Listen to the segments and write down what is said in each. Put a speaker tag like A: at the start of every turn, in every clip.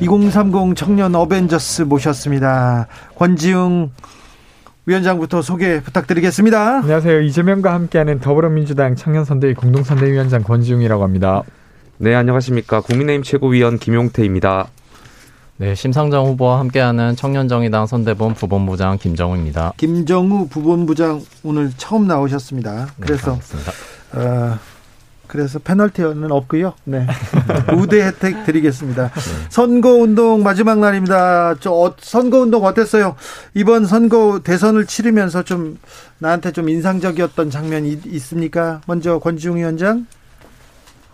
A: 2030 청년 어벤져스 모셨습니다. 권지웅 위원장부터 소개 부탁드리겠습니다.
B: 안녕하세요. 이재명과 함께하는 더불어민주당 청년선대위 공동선대위원장 권지웅이라고 합니다.
C: 네, 안녕하십니까. 국민의힘 최고위원 김용태입니다.
D: 네, 심상정 후보와 함께하는 청년정의당 선대본 부본부장 김정우입니다.
A: 김정우 부본부장 오늘 처음 나오셨습니다.
D: 네,
A: 그래서
D: 네,
A: 어, 그래서 페널티는 없고요. 네. 우대 혜택 드리겠습니다.
D: 네.
A: 선거 운동 마지막 날입니다. 저 어, 선거 운동 어땠어요? 이번 선거 대선을 치르면서 좀 나한테 좀 인상적이었던 장면이 있습니까? 먼저 권지웅 위원장.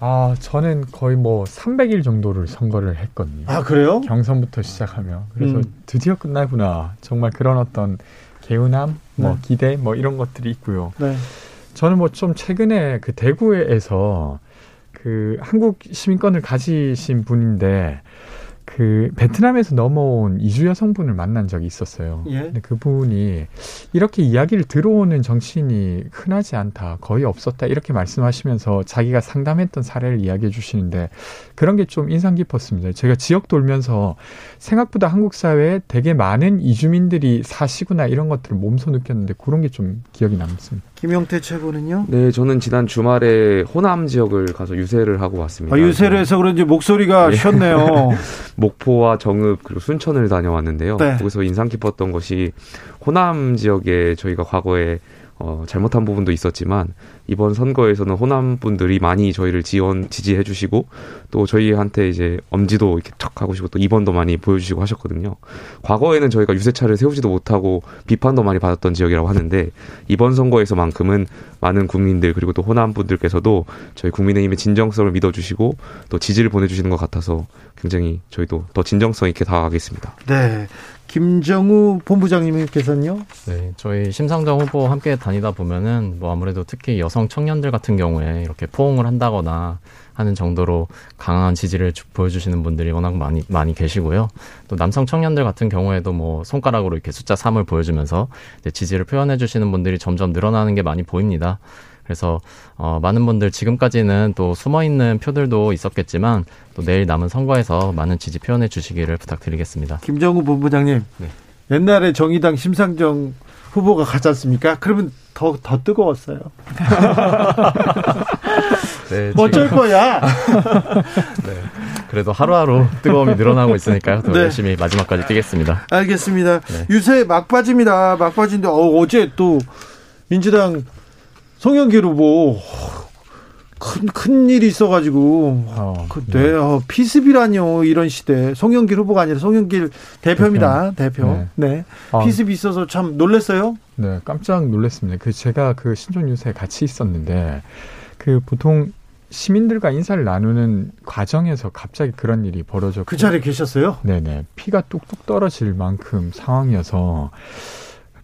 B: 아, 저는 거의 뭐 300일 정도를 선거를 했거든요.
A: 아, 그래요?
B: 경선부터 시작하며. 그래서
A: 음.
B: 드디어 끝나구나. 정말 그런 어떤 개운함, 뭐
A: 네.
B: 기대, 뭐 이런 것들이 있고요.
A: 네.
B: 저는 뭐 좀 최근에 그 대구에서 그 한국 시민권을 가지신 분인데 그 베트남에서 넘어온 이주 여성분을 만난 적이 있었어요.
A: 예.
B: 근데 그분이 이렇게 이야기를 들어오는 정치인이 흔하지 않다, 거의 없었다 이렇게 말씀하시면서 자기가 상담했던 사례를 이야기해 주시는데 그런 게 좀 인상 깊었습니다. 제가 지역 돌면서 생각보다 한국 사회에 되게 많은 이주민들이 사시구나 이런 것들을 몸소 느꼈는데 그런 게 좀 기억이 남습니다.
A: 김용태 최고는요?
C: 네, 저는 지난 주말에 호남 지역을 가서 유세를 하고 왔습니다.
A: 아, 유세를 해서 그런지 목소리가
C: 예.
A: 쉬었네요.
C: 목포와 정읍 그리고 순천을 다녀왔는데요.
A: 네.
C: 거기서 인상 깊었던 것이 호남 지역에 저희가 과거에 어, 잘못한 부분도 있었지만 이번 선거에서는 호남 분들이 많이 저희를 지원 지지해 주시고 또 저희한테 이제 엄지도 이렇게 척 하고 싶고 또 2번도 많이 보여주시고 하셨거든요. 과거에는 저희가 유세차를 세우지도 못하고 비판도 많이 받았던 지역이라고 하는데 이번 선거에서만큼은 많은 국민들 그리고 또 호남 분들께서도 저희 국민의힘의 진정성을 믿어주시고 또 지지를 보내주시는 것 같아서 굉장히 저희도 더 진정성 있게 다가가겠습니다.
A: 네. 김정우 본부장님께서는요?
D: 네, 저희 심상정 후보 함께 다니다 보면은 뭐 아무래도 특히 여성 청년들 같은 경우에 이렇게 포옹을 한다거나 하는 정도로 강한 지지를 주- 보여주시는 분들이 워낙 많이 많이 계시고요. 또 남성 청년들 같은 경우에도 뭐 손가락으로 이렇게 숫자 3을 보여주면서 이제 지지를 표현해 주시는 분들이 점점 늘어나는 게 많이 보입니다. 그래서 어, 많은 분들 지금까지는 또 숨어 있는 표들도 있었겠지만 또 내일 남은 선거에서 많은 지지 표현해 주시기를 부탁드리겠습니다.
A: 김정우 본부장님.
D: 네.
A: 옛날에 정의당 심상정 후보가 가지 않습니까? 그러면 더, 더 뜨거웠어요.
D: 네,
A: 뭐 어쩔 거야?
D: 네. 그래도 하루하루 뜨거움이 늘어나고 있으니까요. 더
A: 네.
D: 열심히 마지막까지 뛰겠습니다.
A: 알겠습니다.
D: 네.
A: 유세 막바지입니다. 막바지인데, 어, 어제 또 민주당 송영길 후보 큰, 큰 일이 있어가지고.
B: 어,
A: 그, 네, 어, 피습이라뇨, 이런 시대. 송영길 후보가 아니라 송영길 대표입니다. 대표. 네.
B: 아,
A: 피습이 있어서 참 놀랐어요.
B: 네, 깜짝 놀랐습니다. 그 제가 그 신촌 유세에 같이 있었는데 그 보통 시민들과 인사를 나누는 과정에서 갑자기 그런 일이 벌어졌고
A: 그 자리에 계셨어요?
B: 네네 피가 뚝뚝 떨어질 만큼 상황이어서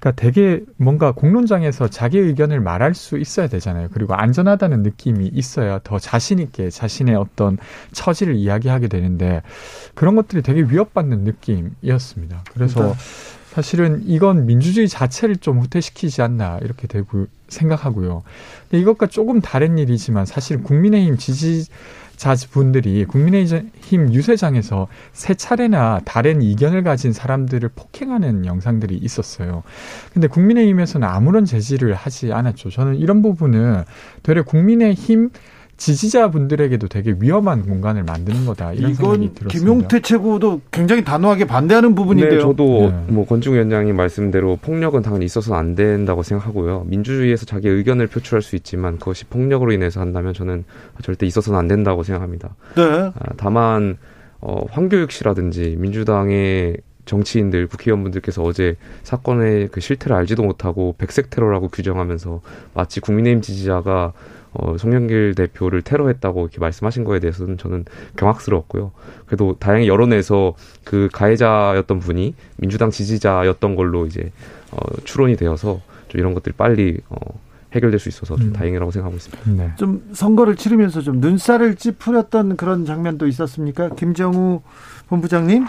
B: 그러니까 되게 뭔가 공론장에서 자기 의견을 말할 수 있어야 되잖아요. 그리고 안전하다는 느낌이 있어야 더 자신 있게 자신의 어떤 처지를 이야기하게 되는데 그런 것들이 되게 위협받는 느낌이었습니다. 그래서
A: 그러니까.
B: 사실은 이건 민주주의 자체를 좀 후퇴시키지 않나 이렇게 되고 생각하고요. 근데 이것과 조금 다른 일이지만 사실 국민의힘 지지 자분들이 국민의힘 유세장에서 세 차례나 다른 이견을 가진 사람들을 폭행하는 영상들이 있었어요. 근데 국민의힘에서는 아무런 제지를 하지 않았죠. 저는 이런 부분은 되려 국민의힘 지지자분들에게도 되게 위험한 공간을 만드는 거다 이런 생각이 들었습니다.
A: 김용태 최고도 굉장히 단호하게 반대하는 부분인데요.
C: 네, 저도
B: 네.
C: 뭐 권중 위원장님 말씀대로 폭력은 당연히 있어서는 안 된다고 생각하고요. 민주주의에서 자기 의견을 표출할 수 있지만 그것이 폭력으로 인해서 한다면 저는 절대 있어서는 안 된다고 생각합니다.
A: 네.
C: 아, 다만 어, 황교익 씨라든지 민주당의 정치인들, 국회의원분들께서 어제 사건의 그 실태를 알지도 못하고 백색 테러라고 규정하면서 마치 국민의힘 지지자가 어, 송영길 대표를 테러했다고 이렇게 말씀하신 거에 대해서는 저는 경악스러웠고요. 그래도 다행히 여론에서 그 가해자였던 분이 민주당 지지자였던 걸로 이제 어, 추론이 되어서 좀 이런 것들이 빨리 어, 해결될 수 있어서 좀 음. 다행이라고 생각하고 있습니다.
A: 네. 좀 선거를 치르면서 좀 눈살을 찌푸렸던 그런 장면도 있었습니까? 김정우 본부장님?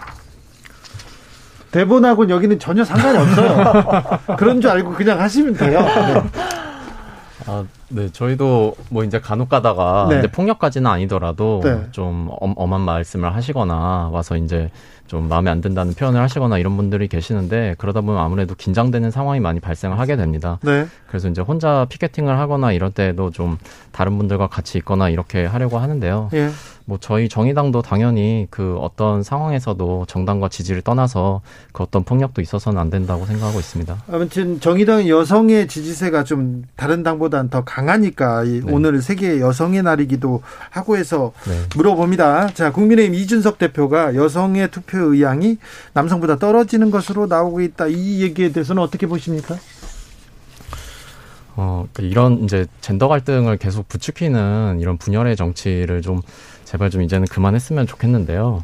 A: 대본하고는 여기는 전혀 상관이 없어요. 그런 줄 알고 그냥 하시면 돼요. 네.
D: 아, 네, 저희도 뭐 이제 간혹 가다가 네. 이제 폭력까지는 아니더라도 네. 좀 엄, 엄한 말씀을 하시거나 와서 이제 좀 마음에 안 든다는 표현을 하시거나 이런 분들이 계시는데 그러다 보면 아무래도 긴장되는 상황이 많이 발생을 하게 됩니다. 네. 그래서 이제 혼자 피켓팅을 하거나 이럴 때도 좀 다른 분들과 같이 있거나 이렇게 하려고 하는데요. 예. 뭐 저희 정의당도 당연히 그 어떤 상황에서도 정당과 지지를 떠나서 그 어떤 폭력도 있어서는 안 된다고 생각하고 있습니다.
A: 아무튼 정의당 여성의 지지세가 좀 다른 당보다는 더강 하니까 네. 오늘 세계 여성의 날이기도 하고 해서 네. 물어봅니다. 자, 국민의힘 이준석 대표가 여성의 투표 의향이 남성보다 떨어지는 것으로 나오고 있다. 이 얘기에 대해서는 어떻게 보십니까?
D: 어, 그러니까 이런 이제 젠더 갈등을 계속 부추기는 이런 분열의 정치를 좀 제발 좀 이제는 그만했으면 좋겠는데요.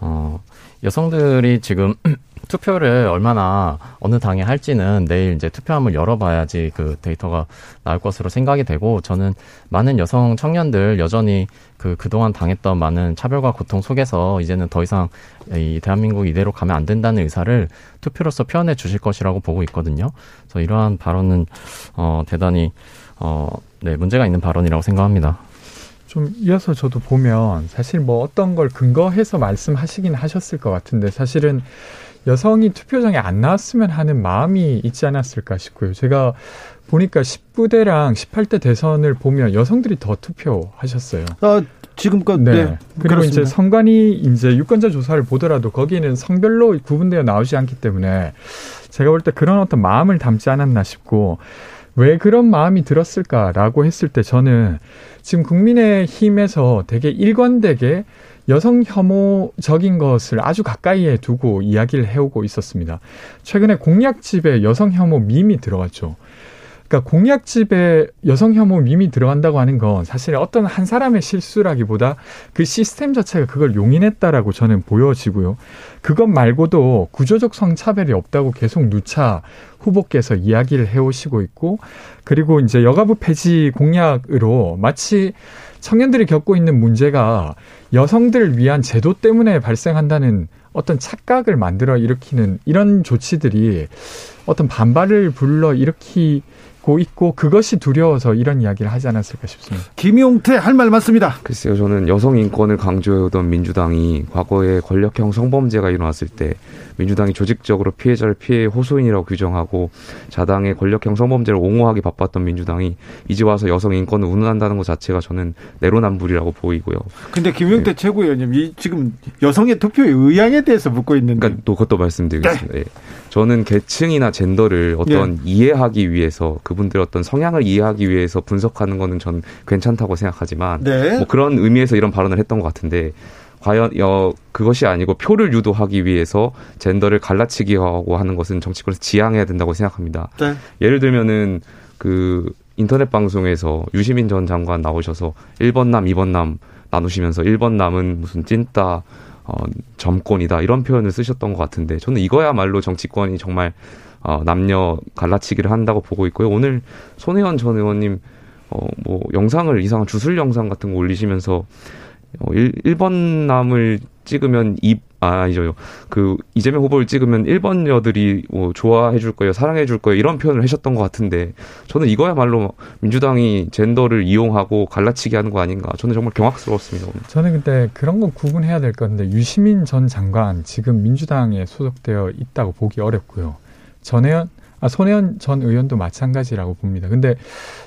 D: 어, 여성들이 지금 투표를 얼마나 어느 당에 할지는 내일 이제 투표함을 열어봐야지 그 데이터가 나올 것으로 생각이 되고 저는 많은 여성 청년들 여전히 그 그동안 당했던 많은 차별과 고통 속에서 이제는 더 이상 이 대한민국 이대로 가면 안 된다는 의사를 투표로서 표현해 주실 것이라고 보고 있거든요. 그래서 이러한 발언은 어 대단히 어네 문제가 있는 발언이라고 생각합니다.
B: 좀 이어서 저도 보면 사실 뭐 어떤 걸 근거해서 말씀하시긴 하셨을 것 같은데 사실은 여성이 투표장에 안 나왔으면 하는 마음이 있지 않았을까 싶고요. 제가 보니까 19대랑 18대 대선을 보면 여성들이 더 투표하셨어요.
A: 아, 지금껏 네. 네.
B: 그리고 그렇습니다. 이제 선관위 이제 유권자 조사를 보더라도 거기는 성별로 구분되어 나오지 않기 때문에 제가 볼 때 그런 어떤 마음을 담지 않았나 싶고 왜 그런 마음이 들었을까라고 했을 때 저는 지금 국민의 힘에서 되게 일관되게 여성 혐오적인 것을 아주 가까이에 두고 이야기를 해오고 있었습니다. 최근에 공약집에 여성 혐오 밈이 들어갔죠. 그러니까 공약집에 여성 혐오 밈이 들어간다고 하는 건 사실 어떤 한 사람의 실수라기보다 그 시스템 자체가 그걸 용인했다라고 저는 보여지고요. 그것 말고도 구조적 성차별이 없다고 계속 누차 후보께서 이야기를 해오시고 있고 그리고 이제 여가부 폐지 공약으로 마치 청년들이 겪고 있는 문제가 여성들을 위한 제도 때문에 발생한다는 어떤 착각을 만들어 일으키는 이런 조치들이 어떤 반발을 불러 일으키 고 있고 그것이 두려워서 이런 이야기를 하지 않았을까 싶습니다.
A: 김용태 할 말 맞습니다.
C: 글쎄요, 저는 여성 인권을 강조해오던 민주당이 과거에 권력형 성범죄가 일어났을 때 민주당이 조직적으로 피해자를 피해 호소인이라고 규정하고 자당의 권력형 성범죄를 옹호하기 바빴던 민주당이 이제 와서 여성 인권을 운운한다는 것 자체가 저는 내로남불이라고 보이고요.
A: 근데 김용태 네. 최고위원님, 이 지금 여성의 투표의 의향에 대해서 묻고 있는데.
C: 그러니까 또 그것도 말씀드리겠습니다. 네. 예. 저는 계층이나 젠더를 어떤 네. 이해하기 위해서 그분들 어떤 성향을 이해하기 위해서 분석하는 거는 전 괜찮다고 생각하지만 네. 뭐 그런 의미에서 이런 발언을 했던 것 같은데 과연 어 그것이 아니고 표를 유도하기 위해서 젠더를 갈라치기 하고 하는 것은 정치권에서 지양해야 된다고 생각합니다. 네. 예를 들면은 그 인터넷 방송에서 유시민 전 장관 나오셔서 1번 남, 2번 남 나누시면서 1번 남은 무슨 찐따 어, 점권이다 이런 표현을 쓰셨던 것 같은데 저는 이거야말로 정치권이 정말 어, 남녀 갈라치기를 한다고 보고 있고요. 오늘 손혜원 전 의원님 어, 뭐 영상을 이상한 주술 영상 같은 거 올리시면서 어, 1, 1번 남을 찍으면 이, 아, 아니죠. 그, 이재명 후보를 찍으면 1번녀들이 뭐 좋아해 줄 거예요, 사랑해 줄 거예요, 이런 표현을 하셨던 것 같은데, 저는 이거야말로 민주당이 젠더를 이용하고 갈라치기 하는 거 아닌가. 저는 정말 경악스러웠습니다. 오늘.
B: 저는 근데 그런 건 구분해야 될 건데, 유시민 전 장관 지금 민주당에 소속되어 있다고 보기 어렵고요. 전혜연, 아, 손혜원 전 의원도 마찬가지라고 봅니다. 근데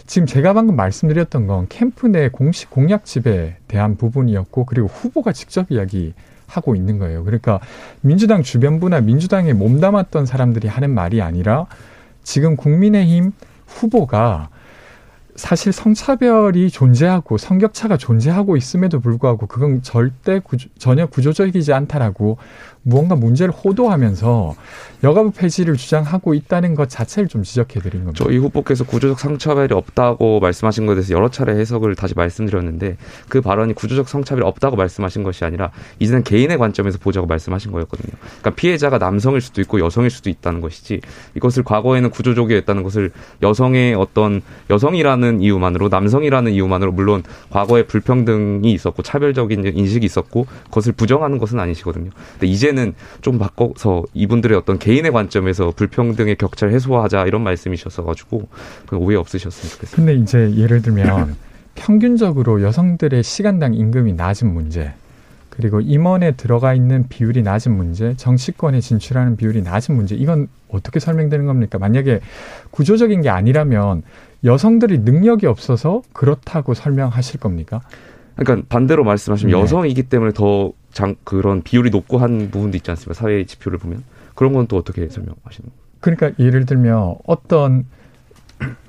B: 지금 제가 방금 말씀드렸던 건 캠프 내 공식 공약 집에 대한 부분이었고 그리고 후보가 직접 이야기 하고 있는 거예요. 그러니까 민주당 주변부나 민주당에 몸담았던 사람들이 하는 말이 아니라 지금 국민의힘 후보가 사실 성차별이 존재하고 성격차가 존재하고 있음에도 불구하고 그건 절대 구조, 전혀 구조적이지 않다라고 무언가 문제를 호도하면서 여가부 폐지를 주장하고 있다는 것 자체를 좀 지적해 드린 겁니다.
C: 저희 후보께서 구조적 성차별이 없다고 말씀하신 것에 대해서 여러 차례 해석을 다시 말씀드렸는데 그 발언이 구조적 성차별이 없다고 말씀하신 것이 아니라 이제는 개인의 관점에서 보자고 말씀하신 거였거든요. 그러니까 피해자가 남성일 수도 있고 여성일 수도 있다는 것이지 이것을 과거에는 구조적이었다는 것을 여성의 어떤 여성이라는 이유만으로 남성이라는 이유만으로 물론 과거에 불평등이 있었고 차별적인 인식이 있었고 그것을 부정하는 것은 아니시거든요. 근데 이제는 좀 바꿔서 이분들의 어떤 개인의 관점에서 불평등의 격차를 해소하자 이런 말씀이셨어 가지고 오해 없으셨으면 좋겠습니다.
B: 근데 이제 예를 들면 평균적으로 여성들의 시간당 임금이 낮은 문제 그리고 임원에 들어가 있는 비율이 낮은 문제, 정치권에 진출하는 비율이 낮은 문제, 이건 어떻게 설명되는 겁니까? 만약에 구조적인 게 아니라면 여성들이 능력이 없어서 그렇다고 설명하실 겁니까?
C: 그러니까 반대로 말씀하시면 네. 여성이기 때문에 더 장, 그런 비율이 높고 한 부분도 있지 않습니까? 사회 지표를 보면. 그런 건 또 어떻게 설명하시는 거예요?
B: 그러니까 예를 들면 어떤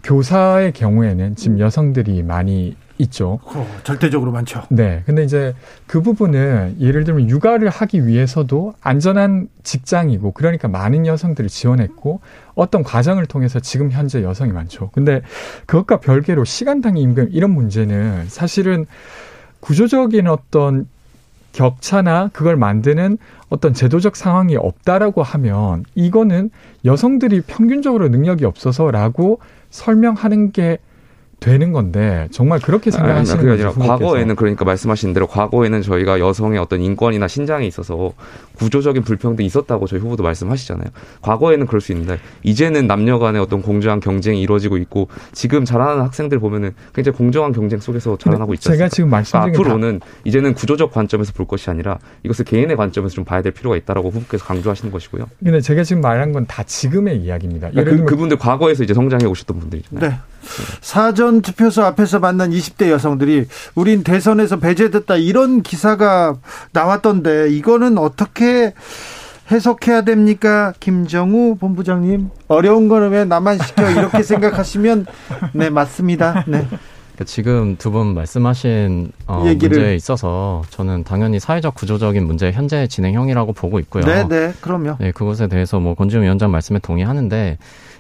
B: 교사의 경우에는 지금 음. 여성들이 많이 있죠.
A: 어, 절대적으로 많죠.
B: 네. 근데 이제 그 부분은 예를 들면 육아를 하기 위해서도 안전한 직장이고 그러니까 많은 여성들이 지원했고 어떤 과정을 통해서 지금 현재 여성이 많죠. 근데 그것과 별개로 시간당 임금 이런 문제는 사실은 구조적인 어떤 격차나 그걸 만드는 어떤 제도적 상황이 없다라고 하면 이거는 여성들이 평균적으로 능력이 없어서라고 설명하는 게 되는 건데 정말 그렇게 생각하시는
C: 아, 아니라 과거에는 그러니까 말씀하신 대로 과거에는 저희가 여성의 어떤 인권이나 신장에 있어서 구조적인 불평등이 있었다고 저희 후보도 말씀하시잖아요. 과거에는 그럴 수 있는데 이제는 남녀 간의 어떤 공정한 경쟁이 이루어지고 있고 지금 자라나는 학생들 보면은 굉장히 공정한 경쟁 속에서 자라나고 있잖아요.
B: 제가 지금 말씀드린
C: 그러니까 앞으로는 이제는 구조적 관점에서 볼 것이 아니라 이것을 개인의 관점에서 좀 봐야 될 필요가 있다라고 후보께서 강조하시는 것이고요.
B: 근데 제가 지금 말한 건 다 지금의 이야기입니다.
C: 그러니까 그, 그분들 과거에서 이제 성장해 오셨던 분들이잖아요. 네.
A: 사전 투표소 앞에서 만난 20대 여성들이 우린 대선에서 배제됐다 이런 기사가 나왔던데 이거는 어떻게 해석해야 됩니까? 김정우 본부장님. 어려운 거는 왜 나만 시켜? 이렇게 생각하시면 네, 맞습니다. 네.
D: 그러니까 지금 두 분 말씀하신 어, 문제에 있어서 저는 당연히 사회적 구조적인 문제 현재 진행형이라고 보고 있고요.
A: 네, 네, 그럼요.
D: 네, 그것에 대해서 뭐 권지웅 위원장 말씀에 동의하는데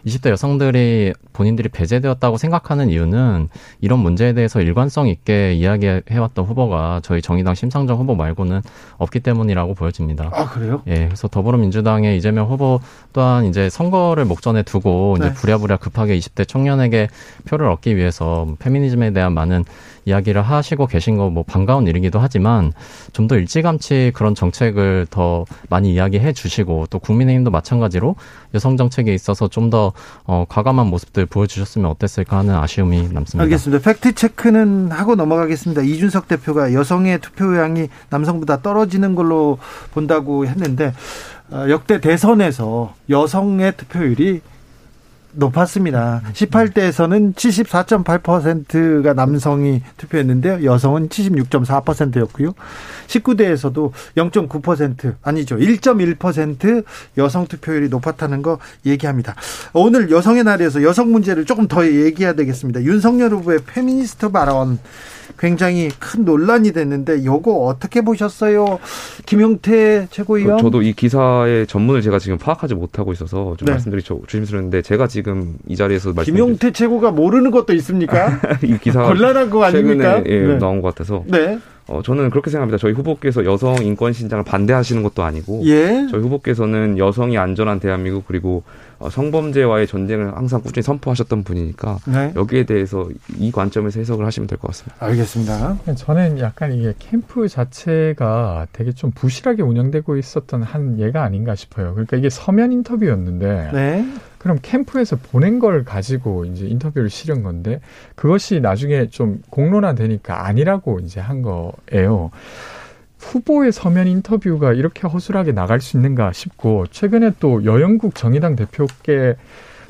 D: 20대 여성들이 본인들이 배제되었다고 생각하는 이유는 이런 문제에 대해서 일관성 있게 이야기해왔던 후보가 저희 정의당 심상정 후보 말고는 없기 때문이라고 보여집니다.
A: 아 그래요?
D: 예, 그래서 더불어민주당의 이재명 후보 또한 이제 선거를 목전에 두고 네. 이제 부랴부랴 급하게 20대 청년에게 표를 얻기 위해서 페미니즘에 대한 많은 이야기를 하시고 계신 거 뭐 반가운 일이기도 하지만 좀 더 일찌감치 그런 정책을 더 많이 이야기해 주시고 또 국민의힘도 마찬가지로 여성 정책에 있어서 좀 더 어, 과감한 모습들 보여주셨으면 어땠을까 하는 아쉬움이 남습니다.
A: 알겠습니다. 팩트 체크는 하고 넘어가겠습니다. 이준석 대표가 여성의 투표량이 남성보다 떨어지는 걸로 본다고 했는데 어, 역대 대선에서 여성의 투표율이 높았습니다. 18대에서는 74.8%가 남성이 투표했는데요. 여성은 76.4%였고요. 19대에서도 0.9% 아니죠. 1.1% 여성 투표율이 높았다는 거 얘기합니다. 오늘 여성의 날에서 여성 문제를 조금 더 얘기해야 되겠습니다. 윤석열 후보의 페미니스트 발언 굉장히 큰 논란이 됐는데 요거 어떻게 보셨어요? 김용태 최고위원.
C: 그 저도 이 기사의 전문을 제가 지금 파악하지 못하고 있어서 좀 네. 말씀드리기 조심스러운데 제가 지금 이 자리에서
A: 말씀 김용태 최고가 모르는 것도 있습니까? 이 기사 곤란한 거 아닙니까?
C: 예, 네. 나온 것 같아서. 네. 어, 저는 그렇게 생각합니다. 저희 후보께서 여성 인권 신장을 반대하시는 것도 아니고, 예? 저희 후보께서는 여성이 안전한 대한민국 그리고 어, 성범죄와의 전쟁을 항상 꾸준히 선포하셨던 분이니까 네. 여기에 대해서 이 관점에서 해석을 하시면 될 것 같습니다.
A: 알겠습니다.
B: 저는 약간 이게 캠프 자체가 되게 좀 부실하게 운영되고 있었던 한 예가 아닌가 싶어요. 그러니까 이게 서면 인터뷰였는데 네. 그럼 캠프에서 보낸 걸 가지고 이제 인터뷰를 실은 건데 그것이 나중에 좀 공론화되니까 아니라고 이제 한 거예요. 후보의 서면 인터뷰가 이렇게 허술하게 나갈 수 있는가 싶고 최근에 또 여영국 정의당 대표께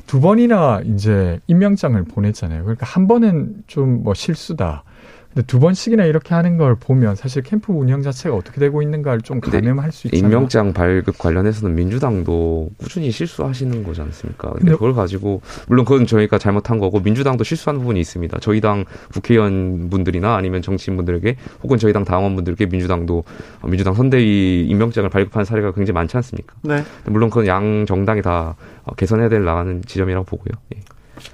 B: 두 번이나 이제 임명장을 보냈잖아요. 그러니까 한 번은 좀 뭐 실수다. 근데 두 번씩이나 이렇게 하는 걸 보면 사실 캠프 운영 자체가 어떻게 되고 있는가를 좀 가늠할 수 있잖아요.
C: 임명장 발급 관련해서는 민주당도 꾸준히 실수하시는 거지 않습니까? 근데, 근데 그걸 가지고 물론 그건 저희가 잘못한 거고 민주당도 실수한 부분이 있습니다. 저희 당 국회의원 분들이나 아니면 정치인분들에게 혹은 저희 당 당원분들에게 민주당도 민주당 선대위 임명장을 발급한 사례가 굉장히 많지 않습니까? 네. 물론 그건 양 정당이 다 개선해야 될 나가는 지점이라고 보고요. 예.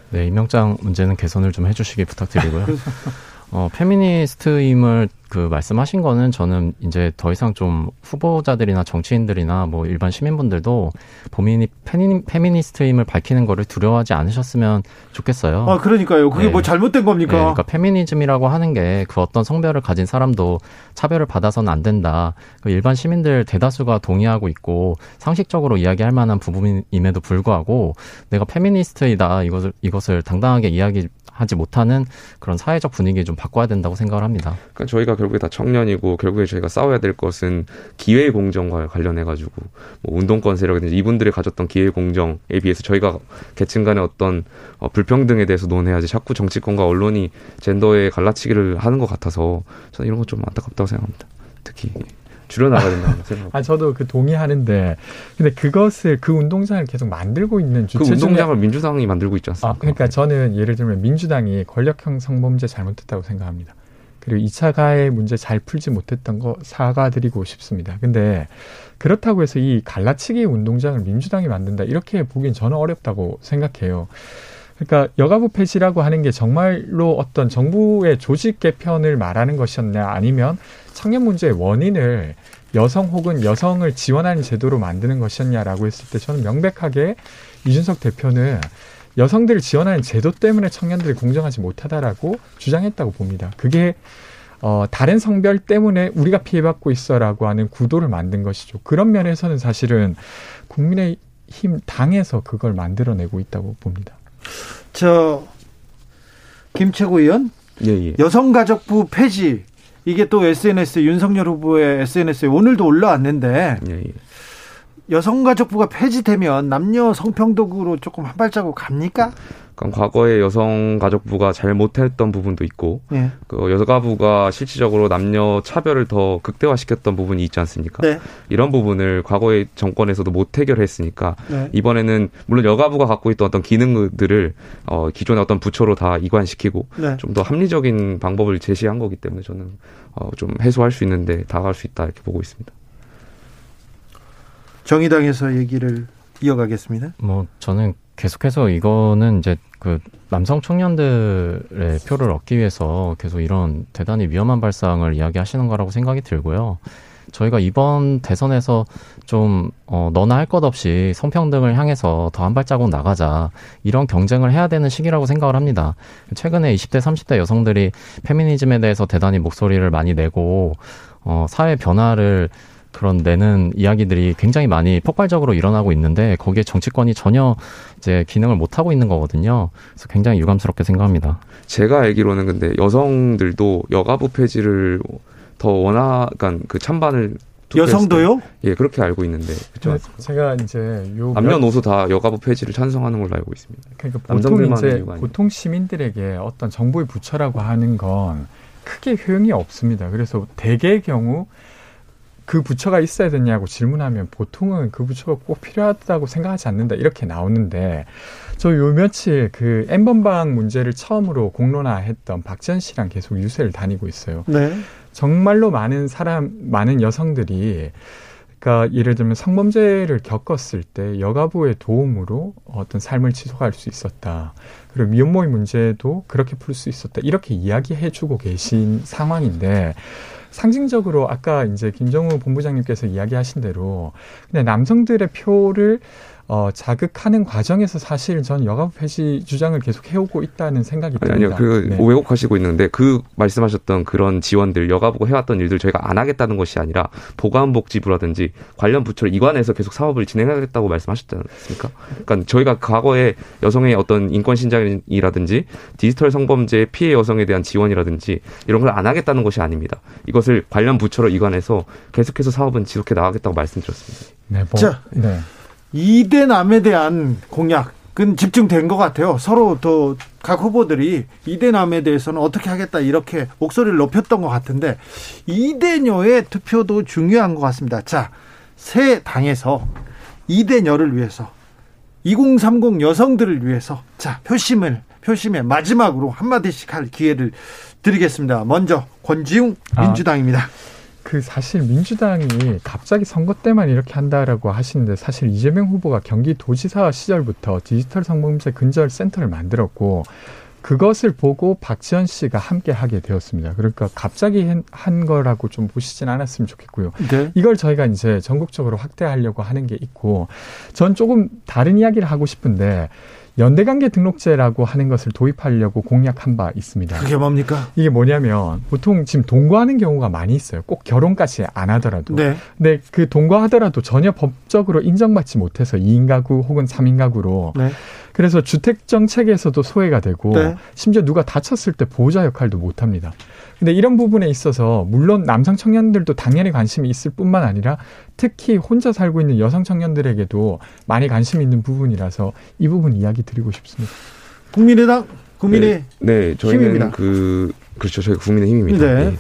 D: 네, 임명장 문제는 개선을 좀 해주시기 부탁드리고요. 어, 페미니스트임을 그 말씀하신 거는 저는 이제 더 이상 좀 후보자들이나 정치인들이나 뭐 일반 시민분들도 본인이 페미, 페미니스트임을 밝히는 거를 두려워하지 않으셨으면 좋겠어요.
A: 아, 그러니까요. 그게 네. 뭐 잘못된 겁니까? 네,
D: 그러니까 페미니즘이라고 하는 게 그 어떤 성별을 가진 사람도 차별을 받아서는 안 된다. 그 일반 시민들 대다수가 동의하고 있고 상식적으로 이야기할 만한 부분임에도 불구하고 내가 페미니스트이다 이것을 이것을 당당하게 이야기 하지 못하는 그런 사회적 분위기 좀 바꿔야 된다고 생각을 합니다.
C: 그러니까 저희가 결국에 다 청년이고 결국에 저희가 싸워야 될 것은 기회 공정과 관련해 가지고 뭐 운동권 세력이든지 이분들이 가졌던 기회 공정에 비해서 저희가 계층 간의 어떤 어, 불평등에 대해서 논해야지 자꾸 정치권과 언론이 젠더의 갈라치기를 하는 것 같아서 저는 이런 건 좀 안타깝다고 생각합니다. 특히 줄여나가야 된다고 생각합니다.
B: 아, 저도 그 동의하는데, 근데 그것을 그 운동장을 계속 만들고 있는
C: 주체 그 운동장을 중에... 민주당이 만들고 있지 않습니까? 아,
B: 그러니까 저는 예를 들면 민주당이 권력형 성범죄 잘못했다고 생각합니다. 그리고 2차 가해 문제 잘 풀지 못했던 거 사과드리고 싶습니다. 근데 그렇다고 해서 이 갈라치기 운동장을 민주당이 만든다 이렇게 보기엔 저는 어렵다고 생각해요. 그러니까 여가부 폐지라고 하는 게 정말로 어떤 정부의 조직 개편을 말하는 것이었냐 아니면 청년 문제의 원인을 여성 혹은 여성을 지원하는 제도로 만드는 것이었냐라고 했을 때 저는 명백하게 이준석 대표는 여성들을 지원하는 제도 때문에 청년들이 공정하지 못하다라고 주장했다고 봅니다. 그게 어, 다른 성별 때문에 우리가 피해받고 있어라고 하는 구도를 만든 것이죠. 그런 면에서는 사실은 국민의 힘 당에서 그걸 만들어내고 있다고 봅니다.
A: 저 김채구 의원 예, 예. 여성가족부 폐지 이게 또 SNS 윤석열 후보의 SNS에 오늘도 올라왔는데 예, 예. 여성가족부가 폐지되면 남녀 성평등으로 조금 한 발자국 갑니까?
C: 그러니까 과거에 여성가족부가 잘못했던 부분도 있고 네. 그 여가부가 실질적으로 남녀 차별을 더 극대화시켰던 부분이 있지 않습니까? 네. 이런 부분을 과거의 정권에서도 못 해결했으니까 네. 이번에는 물론 여가부가 갖고 있던 어떤 기능들을 어, 기존의 어떤 부처로 다 이관시키고 네. 좀더 합리적인 방법을 제시한 거기 때문에 저는 어, 좀 해소할 수 있는데 다가갈 수 있다 이렇게 보고 있습니다.
A: 정의당에서 얘기를 이어가겠습니다.
D: 뭐 저는 계속해서 이거는 이제 그 남성 청년들의 표를 얻기 위해서 계속 이런 대단히 위험한 발상을 이야기하시는 거라고 생각이 들고요. 저희가 이번 대선에서 좀, 어, 너나 할 것 없이 성평등을 향해서 더 한 발자국 나가자. 이런 경쟁을 해야 되는 시기라고 생각을 합니다. 최근에 20대, 30대 여성들이 페미니즘에 대해서 대단히 목소리를 많이 내고, 어, 사회 변화를 그런 내는 이야기들이 굉장히 많이 폭발적으로 일어나고 있는데 거기에 정치권이 전혀 이제 기능을 못 하고 있는 거거든요. 그래서 굉장히 유감스럽게 생각합니다.
C: 제가 알기로는 근데 여성들도 여가부 폐지를 더 원하, 그러니까 그 찬반을
A: 여성도요?
C: 예, 그렇게 알고 있는데. 그렇죠?
B: 제가 이제 요
C: 남녀노소 다 여가부 폐지를 찬성하는 걸로 알고 있습니다.
B: 그러니까 보통 이제 보통 시민들에게 어떤 정부의 부처라고 하는 건 크게 효용이 없습니다. 그래서 대개의 경우 그 부처가 있어야 되냐고 질문하면 보통은 그 부처가 꼭 필요하다고 생각하지 않는다 이렇게 나오는데 저 요 며칠 그 엠번방 문제를 처음으로 공론화했던 박지원 씨랑 계속 유세를 다니고 있어요. 네. 정말로 많은 사람 많은 여성들이 그러니까 예를 들면 성범죄를 겪었을 때 여가부의 도움으로 어떤 삶을 지속할 수 있었다. 그리고 미혼모의 문제도 그렇게 풀 수 있었다. 이렇게 이야기해주고 계신 상황인데 상징적으로 아까 이제 김정우 본부장님께서 이야기하신 대로 근데 남성들의 표를 어, 자극하는 과정에서 사실 전 여가부 폐지 주장을 계속 해오고 있다는 생각이 듭니다.
C: 아니요, 그 네. 왜곡하시고 있는데 그 말씀하셨던 그런 지원들 여가부가 해왔던 일들 저희가 안 하겠다는 것이 아니라 보건복지부라든지 관련 부처를 이관해서 계속 사업을 진행하겠다고 말씀하셨지 않습니까? 그러니까 저희가 과거에 여성의 어떤 인권 신장이라든지 디지털 성범죄 피해 여성에 대한 지원이라든지 이런 걸 안 하겠다는 것이 아닙니다. 이것을 관련 부처로 이관해서 계속해서 사업은 지속해 나가겠다고 말씀드렸습니다.
A: 네, 뭐, 자, 네. 2대 남에 대한 공약 그건 집중된 것 같아요. 서로 또각 후보들이 이대 남에 대해서는 어떻게 하겠다 이렇게 목소리를 높였던 것 같은데 이대녀의 투표도 중요한 것 같습니다. 자, 새 당에서 이대녀를 위해서 2030 여성들을 위해서 자 표심을 표심의 마지막으로 한마디씩 할 기회를 드리겠습니다. 먼저 권지웅 아, 민주당입니다. 아,
B: 그 사실 민주당이 갑자기 선거 때만 이렇게 한다라고 하시는데 사실 이재명 후보가 경기도지사 시절부터 디지털 성범죄 근절 센터를 만들었고 그것을 보고 박지원 씨가 함께 하게 되었습니다. 그러니까 갑자기 한 거라고 좀 보시진 않았으면 좋겠고요. 네. 이걸 저희가 이제 전국적으로 확대하려고 하는 게 있고 전 조금 다른 이야기를 하고 싶은데 연대관계 등록제라고 하는 것을 도입하려고 공약한 바 있습니다.
A: 그게 뭡니까?
B: 이게 뭐냐면 보통 지금 동거하는 경우가 많이 있어요. 꼭 결혼까지 안 하더라도. 네. 근데 그 동거하더라도 전혀 법적으로 인정받지 못해서 2인 가구 혹은 3인 가구로 네. 그래서 주택 정책에서도 소외가 되고 네. 심지어 누가 다쳤을 때 보호자 역할도 못 합니다. 근데 이런 부분에 있어서 물론 남성 청년들도 당연히 관심이 있을 뿐만 아니라 특히 혼자 살고 있는 여성 청년들에게도 많이 관심 있는 부분이라서 이 부분 이야기 드리고 싶습니다.
A: 국민의당 국민의
C: 네, 네 저희는 힘입니다. 그 그렇죠 저희 국민의 힘입니다. 네. 네.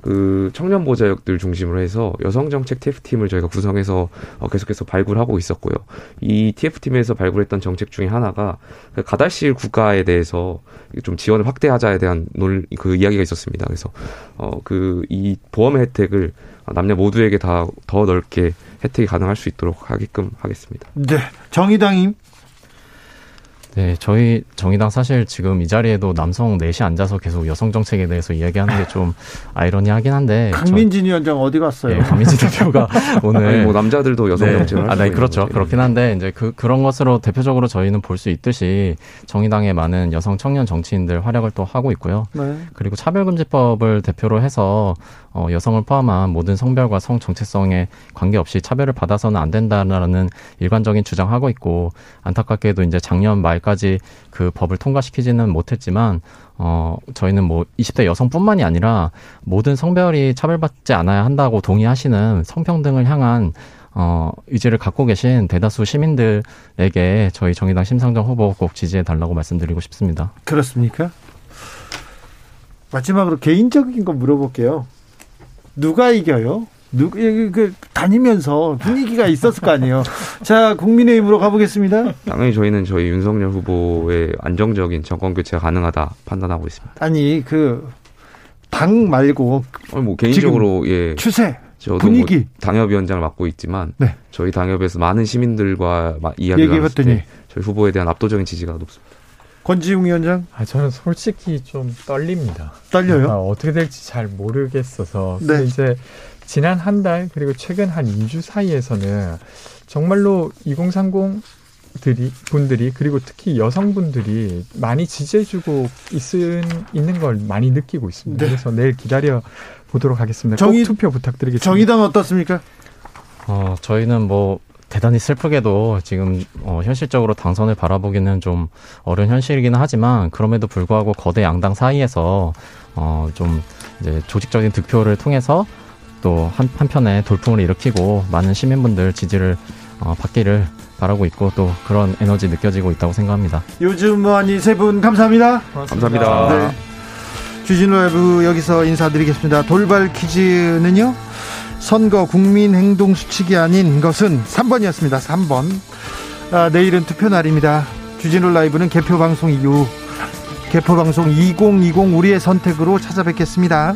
C: 그 청년 보좌역들 중심으로 해서 여성 정책 TF팀을 저희가 구성해서 어, 계속해서 발굴하고 있었고요. 이 TF팀에서 발굴했던 정책 중에 하나가 그 가달실 국가에 대해서 좀 지원을 확대하자에 대한 논, 그 이야기가 있었습니다. 그래서 어 그 이 보험 혜택을 남녀 모두에게 다 더 넓게 혜택이 가능할 수 있도록 하게끔 하겠습니다.
A: 네, 정의당임
D: 네, 저희 정의당 사실 지금 이 자리에도 남성 넷이 앉아서 계속 여성 정책에 대해서 이야기하는 게 좀 아이러니하긴 한데
A: 강민진 위원장 어디 갔어요? 네,
D: 강민진 대표가 오늘
C: 아니, 뭐 남자들도 여성 네. 정책을
D: 아, 네, 그렇죠. 그렇긴 한데 이제 그 그런 것으로 대표적으로 저희는 볼 수 있듯이 정의당의 많은 여성 청년 정치인들 활약을 또 하고 있고요. 네. 그리고 차별금지법을 대표로 해서 어, 여성을 포함한 모든 성별과 성 정체성에 관계없이 차별을 받아서는 안 된다라는 일관적인 주장하고 있고 안타깝게도 이제 작년 말 까지 그 법을 통과시키지는 못했지만 어, 저희는 뭐 20대 여성뿐만이 아니라 모든 성별이 차별받지 않아야 한다고 동의하시는 성평등을 향한 어, 의지를 갖고 계신 대다수 시민들에게 저희 정의당 심상정 후보 꼭 지지해 달라고 말씀드리고 싶습니다.
A: 그렇습니까? 마지막으로 개인적인 거 물어볼게요. 누가 이겨요? 누구 그 다니면서 분위기가 있었을 거 아니에요. 자, 국민의힘으로 가보겠습니다.
C: 당연히 저희는 저희 윤석열 후보의 안정적인 정권 교체가 가능하다 판단하고 있습니다.
A: 아니 그 당 말고
C: 아니, 뭐 개인적으로 예
A: 추세 저도 분위기 뭐
C: 당협위원장을 맡고 있지만 네. 저희 당협에서 많은 시민들과 이야기를 해봤더니 저희 후보에 대한 압도적인 지지가 높습니다.
A: 권지웅 위원장?
B: 아, 저는 솔직히 좀 떨립니다.
A: 떨려요?
B: 아, 어떻게 될지 잘 모르겠어서. 네. 이제 지난 한 달, 그리고 최근 한 2주 사이에서는 정말로 2030 들이 분들이 그리고 특히 여성분들이 많이 지지해주고 있은 있는 걸 많이 느끼고 있습니다. 네. 그래서 내일 기다려 보도록 하겠습니다. 정의, 투표 부탁드리겠습니다.
A: 정의당 어떻습니까?
D: 어 저희는 뭐 대단히 슬프게도 지금 어, 현실적으로 당선을 바라보기는 좀 어려운 현실이기는 하지만 그럼에도 불구하고 거대 양당 사이에서 어, 좀 이제 조직적인 득표를 통해서 또 한, 한편에 돌풍을 일으키고 많은 시민분들 지지를 어, 받기를 바라고 있고 또 그런 에너지 느껴지고 있다고 생각합니다.
A: 요즘 뭐하니 세분 감사합니다.
C: 고맙습니다. 감사합니다. 네.
A: 주진우 라이브 여기서 인사드리겠습니다. 돌발 퀴즈는요. 선거 국민 행동 수칙이 아닌 것은 3번이었습니다. 3번. 아, 내일은 투표 날입니다. 주진우 라이브는 개표 방송 이후 개표 방송 2020 우리의 선택으로 찾아뵙겠습니다.